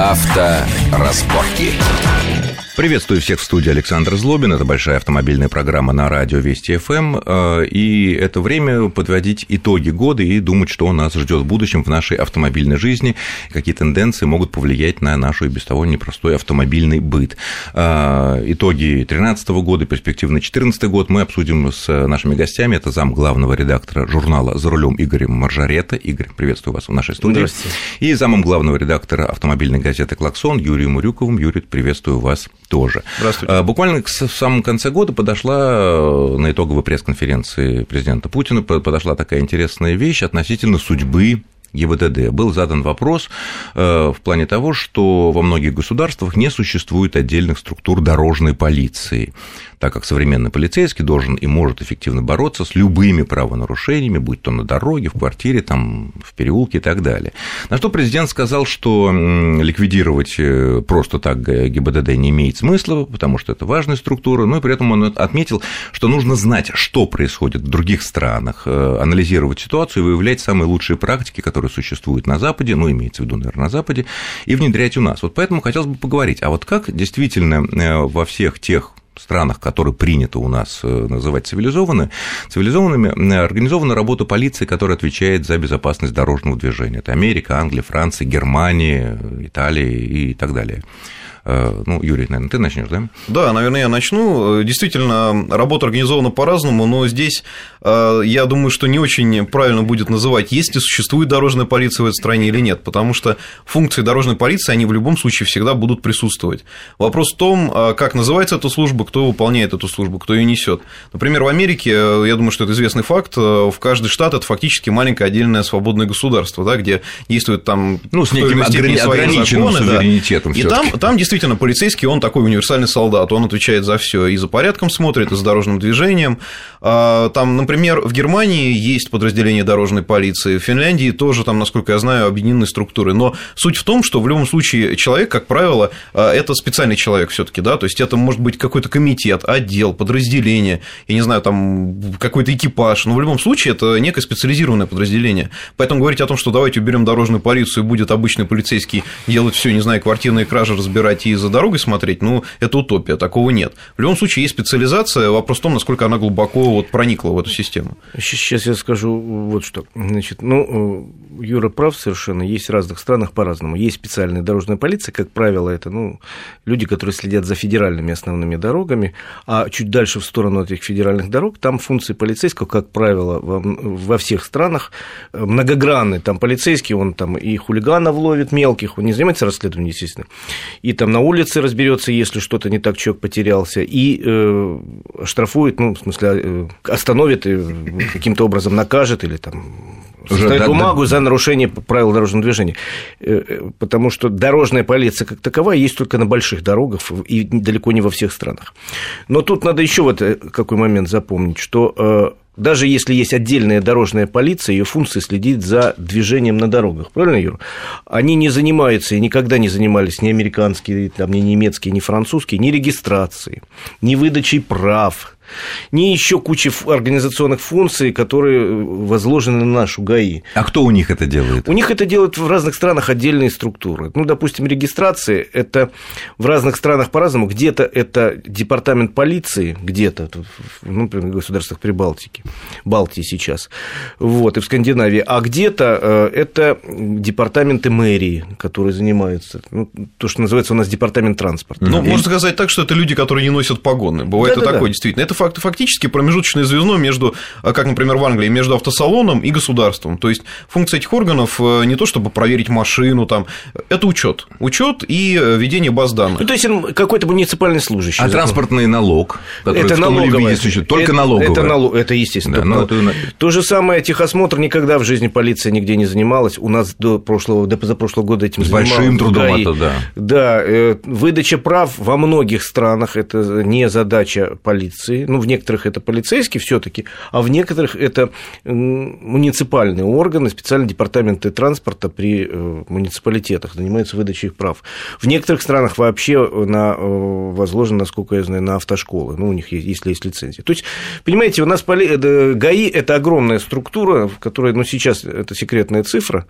Авторазборки. Приветствую всех в студии Александр Злобин. Это большая автомобильная программа на радио Вести ФМ. Э, и это время подводить итоги года и думать, что нас ждет в будущем в нашей автомобильной жизни, какие тенденции могут повлиять на нашу и без того непростой автомобильный быт. Э, итоги 2013 года, перспективы на 2014 год мы обсудим с нашими гостями. Это зам главного редактора журнала «За рулем» Игорь Маржарета. Игорь, приветствую вас в нашей студии. Здравствуйте. И замом главного редактора автомобильной газеты «Клаксон» Юрием Урюковым. Юрий, приветствую вас тоже. Здравствуйте. А, буквально в самом конце года подошла э, на итоговой пресс-конференции президента Путина подошла такая интересная вещь относительно судьбы ГИБДД был задан вопрос э, в плане того, что во многих государствах не существует отдельных структур дорожной полиции так как современный полицейский должен и может эффективно бороться с любыми правонарушениями, будь то на дороге, в квартире, там, в переулке и так далее. На что президент сказал, что ликвидировать э, просто так ГИБДД не имеет смысла, потому что это важная структура, но и при этом он отметил, что нужно знать, что происходит в других странах, э, анализировать ситуацию и выявлять самые лучшие практики, которые существуют на Западе, ну, имеется в виду, наверное, на Западе, и внедрять у нас. Вот поэтому хотелось бы поговорить, а вот как действительно э, во всех тех странах, которые принято у нас э, называть цивилизованными, цивилизованными, организована работа полиции, которая отвечает за безопасность дорожного движения. Это Америка, Англия, Франция, Германия, Италия и так далее. Э, ну, Юрий, наверное, ты начнешь, да? Да, наверное, я начну. Действительно, работа организована по-разному, но здесь э, я думаю, что не очень правильно будет называть, есть ли существует дорожная полиция в этой стране или нет, потому что функции дорожной полиции, они в любом случае всегда будут присутствовать. Вопрос в том, э, как называется эта служба, кто выполняет эту службу, кто ее несет. Например, в Америке, я думаю, что это известный факт, в каждый штат это фактически маленькое отдельное свободное государство, да, где действует там ну, с неким ограниченным законы, суверенитетом. Да. И там, там действительно действительно полицейский, он такой универсальный солдат, он отвечает за все, и за порядком смотрит, и за дорожным движением. А, там, например, в Германии есть подразделение дорожной полиции, в Финляндии тоже, там, насколько я знаю, объединенные структуры. Но суть в том, что в любом случае человек, как правило, а, это специальный человек все-таки, да, то есть это может быть какой-то комитет, отдел, подразделение, я не знаю, там какой-то экипаж, но в любом случае это некое специализированное подразделение. Поэтому говорить о том, что давайте уберем дорожную полицию, будет обычный полицейский делать все, не знаю, квартирные кражи разбирать идти за дорогой смотреть, ну, это утопия, такого нет. В любом случае есть специализация, вопрос в том, насколько она глубоко вот проникла в эту систему. Сейчас я скажу вот что. Значит, ну, Юра прав совершенно, есть в разных странах по-разному. Есть специальная дорожная полиция, как правило, это ну, люди, которые следят за федеральными основными дорогами, а чуть дальше в сторону этих федеральных дорог, там функции полицейского, как правило, во, во всех странах многогранны. Там полицейский, он там и хулиганов ловит мелких, он не занимается расследованием, естественно, и там на улице разберется, если что-то не так, человек потерялся, и э, штрафует, ну, в смысле, э, остановит каким-то образом накажет или там составит бумагу да. за нарушение правил дорожного движения. Э, э, потому что дорожная полиция как таковая есть только на больших дорогах и далеко не во всех странах. Но тут надо еще вот какой момент запомнить, что даже если есть отдельная дорожная полиция, ее функция следить за движением на дорогах. Правильно, Юр? Они не занимаются и никогда не занимались ни американские, там, ни немецкие, ни французские, ни регистрацией, ни выдачей прав, ни еще куча организационных функций, которые э, возложены на нашу ГАИ. А кто у них это делает? У них это делают в разных странах отдельные структуры. Ну, допустим, регистрация – это в разных странах по-разному. Где-то это департамент полиции, где-то, ну, например, в государствах Прибалтики, Балтии сейчас, вот, и в Скандинавии, а где-то э, это департаменты мэрии, которые занимаются, ну, то, что называется у нас департамент транспорта. Ну, можно сказать так, что это люди, которые не носят погоны. Бывает да, и да, такое, да. действительно. Это фактически промежуточное звено между, а, как, например, в Англии, между автосалоном и государством. То есть функция этих органов э, не то, чтобы проверить машину, там, это учет, учет и э, ведение баз данных. Ну, то есть какой-то муниципальный служащий. А закон. транспортный налог, который это в том налоговое. Виде только налоговый. Это, налог, это естественно. Да, но... это... То же самое техосмотр никогда в жизни полиция нигде не занималась. У нас до прошлого, до позапрошлого года этим С большим трудом это, да. Да, э, выдача прав во многих странах это не задача полиции ну, в некоторых это полицейские все-таки, а в некоторых это муниципальные органы, специальные департаменты транспорта при э, муниципалитетах занимаются выдачей их прав. В некоторых странах вообще на, э, возложено, насколько я знаю, на автошколы, ну, у них есть, если есть лицензия. То есть, понимаете, у нас поли... Э, ГАИ – это огромная структура, в которой, ну, сейчас это секретная цифра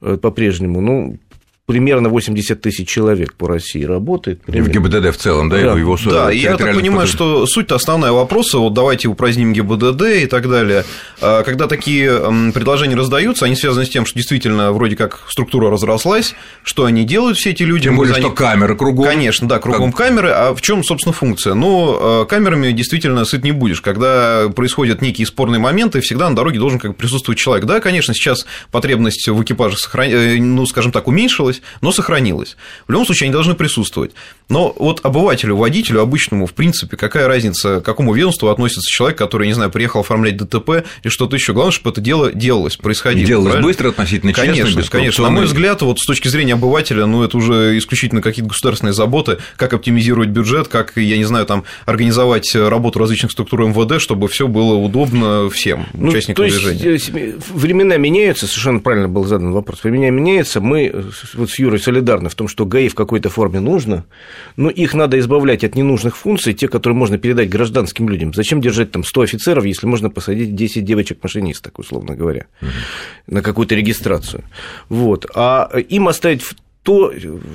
по-прежнему, ну, примерно 80 тысяч человек по России работает. Примерно. В ГИБДД в целом, да, да. его Да, я так понимаю, что суть-то основная вопроса, вот давайте упраздним ГИБДД и так далее. А когда такие предложения раздаются, они связаны с тем, что действительно вроде как структура разрослась, что они делают все эти люди. Тем более, что камеры кругом. Конечно, да, кругом как... камеры. А в чем, собственно, функция? Ну, камерами действительно сыт не будешь. Когда происходят некие спорные моменты, всегда на дороге должен как присутствовать человек. Да, конечно, сейчас потребность в экипаже, сохран... Э, ну, скажем так, уменьшилась, но сохранилась. В любом случае, они должны присутствовать. Но вот обывателю, водителю обычному, в принципе, какая разница, к какому ведомству относится человек, который, не знаю, приехал оформлять ДТП или что-то еще. Главное, чтобы это дело делалось, происходило. делалось правильно? быстро, относительно честно, Конечно, конечно. На мой взгляд, вот с точки зрения обывателя, ну, это уже исключительно какие-то государственные заботы, как оптимизировать бюджет, как, я не знаю, там, организовать работу различных структур МВД, чтобы все было удобно всем ну, участникам то есть, движения. Э, времена меняются, совершенно правильно был задан вопрос. Времена меняются. Мы вот с Юрой солидарны в том, что ГАИ в какой-то форме нужно, но их надо избавлять от ненужных функций, те, которые можно передать гражданским людям. Зачем держать там 100 офицеров, если можно посадить 10 девочек-машинисток, условно говоря, угу. на какую-то регистрацию. Вот. А им оставить то,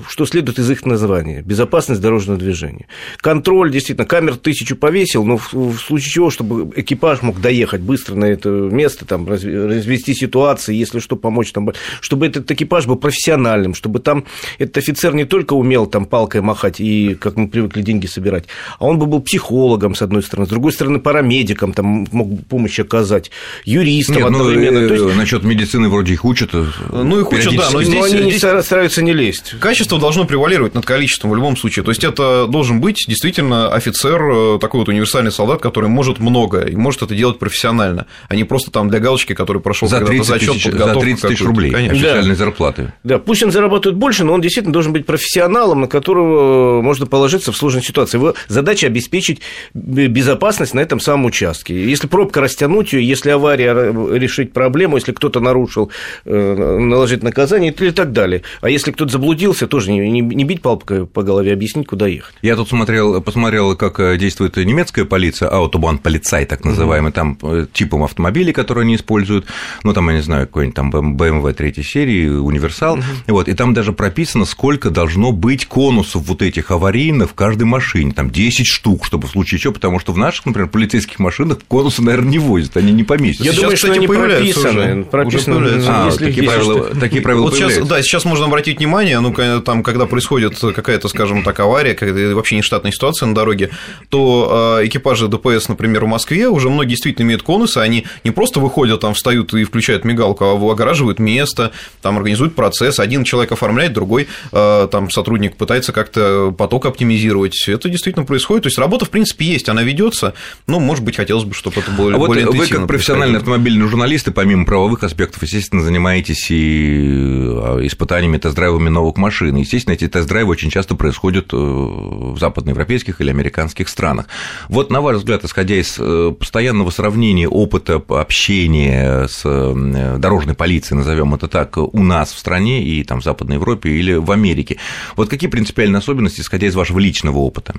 что следует из их названия – безопасность дорожного движения. Контроль, действительно, камер тысячу повесил, но в случае чего, чтобы экипаж мог доехать быстро на это место, там, развести ситуации, если что, помочь, там, чтобы этот экипаж был профессиональным, чтобы там этот офицер не только умел там палкой махать и, как мы привыкли, деньги собирать, а он бы был психологом, с одной стороны, с другой стороны, парамедиком, там, мог помощь оказать, юристом Нет, ну, одновременно. Ну, есть... Насчет медицины вроде их учат. Ну, их учат, да, но здесь... Но они здесь... не стараются не лезть лезть. Качество должно превалировать над количеством в любом случае. То есть это должен быть действительно офицер, э, такой вот универсальный солдат, который может много и может это делать профессионально, а не просто там для галочки, который прошел за 30 зачет, тысяч, за 30 тысяч рублей конечно. официальной да. зарплаты. Да, пусть он зарабатывает больше, но он действительно должен быть профессионалом, на которого можно положиться в сложной ситуации. Его задача обеспечить безопасность на этом самом участке. Если пробка растянуть ее, если авария решить проблему, если кто-то нарушил, э, наложить наказание и так далее. А если кто-то заблудился, тоже не, не, не бить палкой по голове, объяснить, куда ехать. Я тут смотрел, посмотрел, как э, действует немецкая полиция, аутобан полицай так называемый, mm-hmm. там э, типом автомобилей, которые они используют, ну, там, я не знаю, какой-нибудь там BMW третьей серии, универсал, mm-hmm. вот, и там даже прописано, сколько должно быть конусов вот этих аварийных в каждой машине, там 10 штук, чтобы в случае чего, потому что в наших, например, полицейских машинах конусы, наверное, не возят, они не поместятся. Я сейчас, думаю, что они прописаны. Уже, прописаны, уже а, если такие правила, такие правила вот сейчас, Да, сейчас можно обратить внимание, внимание, ну, там, когда происходит какая-то, скажем так, авария, когда вообще нештатная ситуация на дороге, то а, экипажи ДПС, например, в Москве уже многие действительно имеют конусы, они не просто выходят, там, встают и включают мигалку, а огораживают место, там, организуют процесс, один человек оформляет, другой а, там сотрудник пытается как-то поток оптимизировать. Это действительно происходит. То есть работа, в принципе, есть, она ведется, но, может быть, хотелось бы, чтобы это было а более вот Вы, как профессиональный автомобильный журналист, и помимо правовых аспектов, естественно, занимаетесь и испытаниями, тест-драйвами новых машин. Естественно, эти тест-драйвы очень часто происходят э, в западноевропейских или американских странах. Вот, на ваш взгляд, исходя из э, постоянного сравнения опыта общения с э, дорожной полицией, назовем это так, у нас в стране и там в Западной Европе или в Америке, вот какие принципиальные особенности, исходя из вашего личного опыта?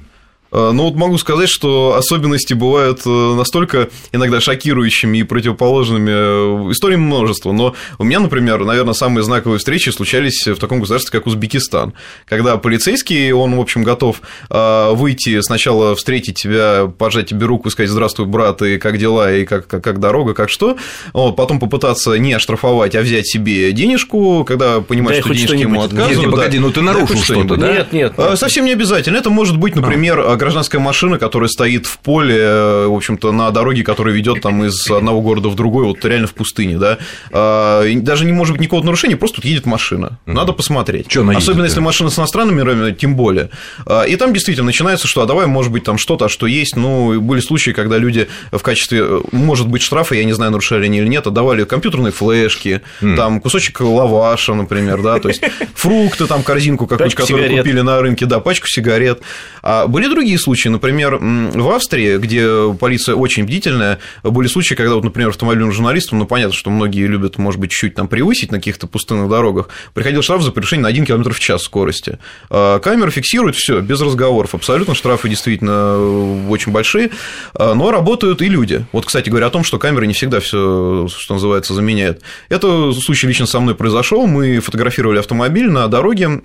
Э, ну вот могу сказать, что особенности бывают э, настолько иногда шокирующими и противоположными. Э, Историй множество, но у меня, например, наверное, самые знаковые встречи случались в таком государстве, как Узбекистан, когда полицейский, он, в общем, готов выйти, сначала встретить тебя, пожать тебе руку, сказать «Здравствуй, брат, и как дела, и как, как, как дорога, как что», вот, потом попытаться не оштрафовать, а взять себе денежку, когда понимаешь, да, что денежки ему отказывают. Нет, нет, погоди, ну ты нарушил что-то, да? Нет, нет. Совсем не обязательно. Это может быть, например, а гражданская машина, которая стоит в поле, э, в общем-то, на дороге, которая ведет там из одного города в другой, вот реально в пустыне, да, а, даже не может быть никакого нарушения, просто тут едет машина. Надо посмотреть. Что Особенно если машина с иностранными номерами, тем более. А, и там действительно начинается, что а давай, может быть, там что-то, что есть. Ну, были случаи, когда люди в качестве, э, может быть, штрафа, я не знаю, нарушали они или нет, отдавали компьютерные флешки, mm. там кусочек лаваша, например, да, то есть фрукты, там корзинку какую-то, которую купили на рынке, да, пачку сигарет. А были другие другие случаи. Например, в Австрии, где полиция очень бдительная, были случаи, когда, вот, например, автомобильным журналистам, ну, понятно, что многие любят, может быть, чуть-чуть там превысить на каких-то пустынных дорогах, приходил штраф за превышение на 1 км в час скорости. А камера фиксирует все без разговоров. Абсолютно штрафы действительно э, очень большие, а, но работают и люди. Вот, кстати говоря, о том, что камеры не всегда все, что называется, заменяют. Это случай лично со мной произошел. Мы фотографировали автомобиль на дороге,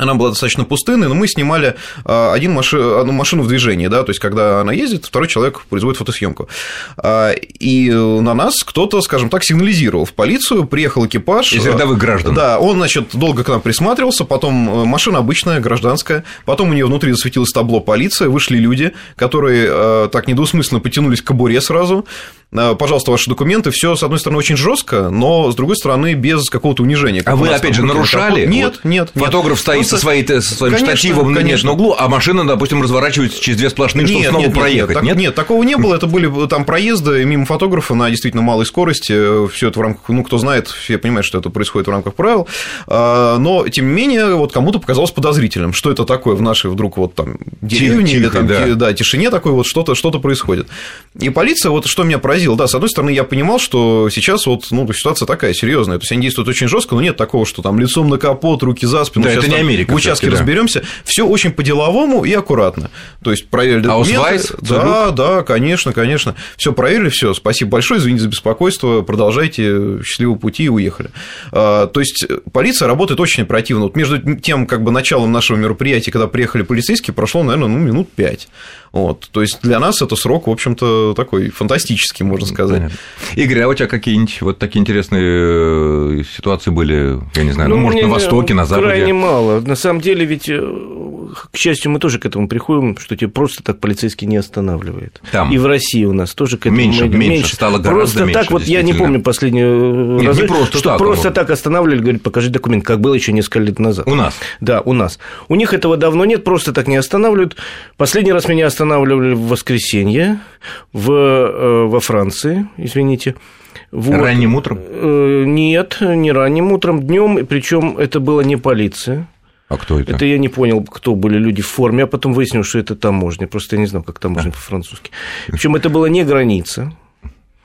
она была достаточно пустынной, но мы снимали а, один маши... одну машину в движении, да, то есть, когда она ездит, второй человек производит фотосъемку. А, и на нас кто-то, скажем так, сигнализировал в полицию, приехал экипаж. Из рядовых граждан. Да, он, значит, долго к нам присматривался, потом э, машина обычная, гражданская, потом у нее внутри засветилось табло полиция, вышли люди, которые э, так недвусмысленно потянулись к кобуре сразу, пожалуйста, ваши документы, все, с одной стороны, очень жестко, но с другой стороны, без какого-то унижения. А вы, опять же, нарушали? Нет, нет. Фотограф нет. стоит со, своей, со своим конечно, штативом конечно. на углу, а машина, допустим, разворачивается через две сплошные, нет, чтобы снова нет, проехать. Нет, нет? нет, такого не было. Это были там проезды мимо фотографа на действительно малой скорости. Все это в рамках, ну, кто знает, все понимают, что это происходит в рамках правил. Но, тем не менее, вот кому-то показалось подозрительным, что это такое в нашей вдруг вот там деревне Тихо, или там да. да, тишине такой вот что-то что происходит. И полиция, вот что меня поразило, да, с одной стороны, я понимал, что сейчас вот ну, ситуация такая серьезная. То есть они действуют очень жестко, но нет такого, что там лицом на капот, руки за спину. Да, это не Америка. В участке да. разберемся. Все очень по-деловому и аккуратно. То есть проверили документы. А Аусвайс? Да, да, конечно, конечно. Все проверили, все. Спасибо большое, извините за беспокойство. Продолжайте счастливого пути и уехали. А, то есть полиция работает очень оперативно. Вот между тем, как бы началом нашего мероприятия, когда приехали полицейские, прошло, наверное, ну, минут пять. Вот. То есть для нас это срок, в общем-то, такой фантастический, можно сказать. Понятно. Игорь, а у тебя какие-нибудь вот такие интересные э, ситуации были, я не знаю, ну, ну может, на Востоке, на Западе? Крайне мало. На самом деле, ведь, э, к счастью, мы тоже к этому приходим, что тебе просто так полицейский не останавливает. Там. И в России у нас тоже к этому меньше, меньше, меньше стало гораздо Просто меньше, так, вот я не помню последний Нет, раз, не просто что так, просто а так останавливали, говорят, покажи документ, как было еще несколько лет назад. У нас? Да, у нас. У них этого давно нет, просто так не останавливают. Последний раз меня останавливали в воскресенье в, э, во Франции, извините. Вот. Ранним утром? Э, нет, не ранним утром, днем, причем это была не полиция. А кто это? Это я не понял, кто были люди в форме, а потом выяснил, что это таможня. Просто я не знал, как таможня а. по-французски. Причем это была не граница.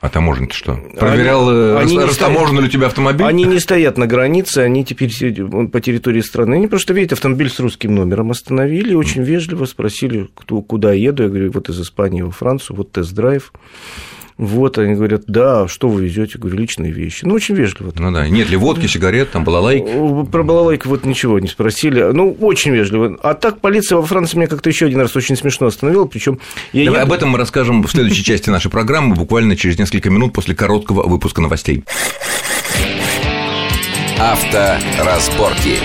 А таможня что? Проверял, э, они, растаможен ли у тебя автомобиль? Они не стоят на границе, они теперь по территории страны. Они просто видят автомобиль с русским номером, остановили, очень вежливо спросили, кто, куда еду. Я говорю, вот из Испании во Францию, вот тест-драйв. Вот, они говорят, да, что вы везете? Говорю, личные вещи. Ну, очень вежливо. Ну да, нет ли водки, сигарет, там балалайки? Про балалайки вот ничего не спросили. Ну, очень вежливо. А так полиция во Франции меня как-то еще один раз очень смешно остановила, причем я Давай об этом мы расскажем в следующей части нашей программы, буквально через несколько минут после короткого выпуска новостей. Авторазборки.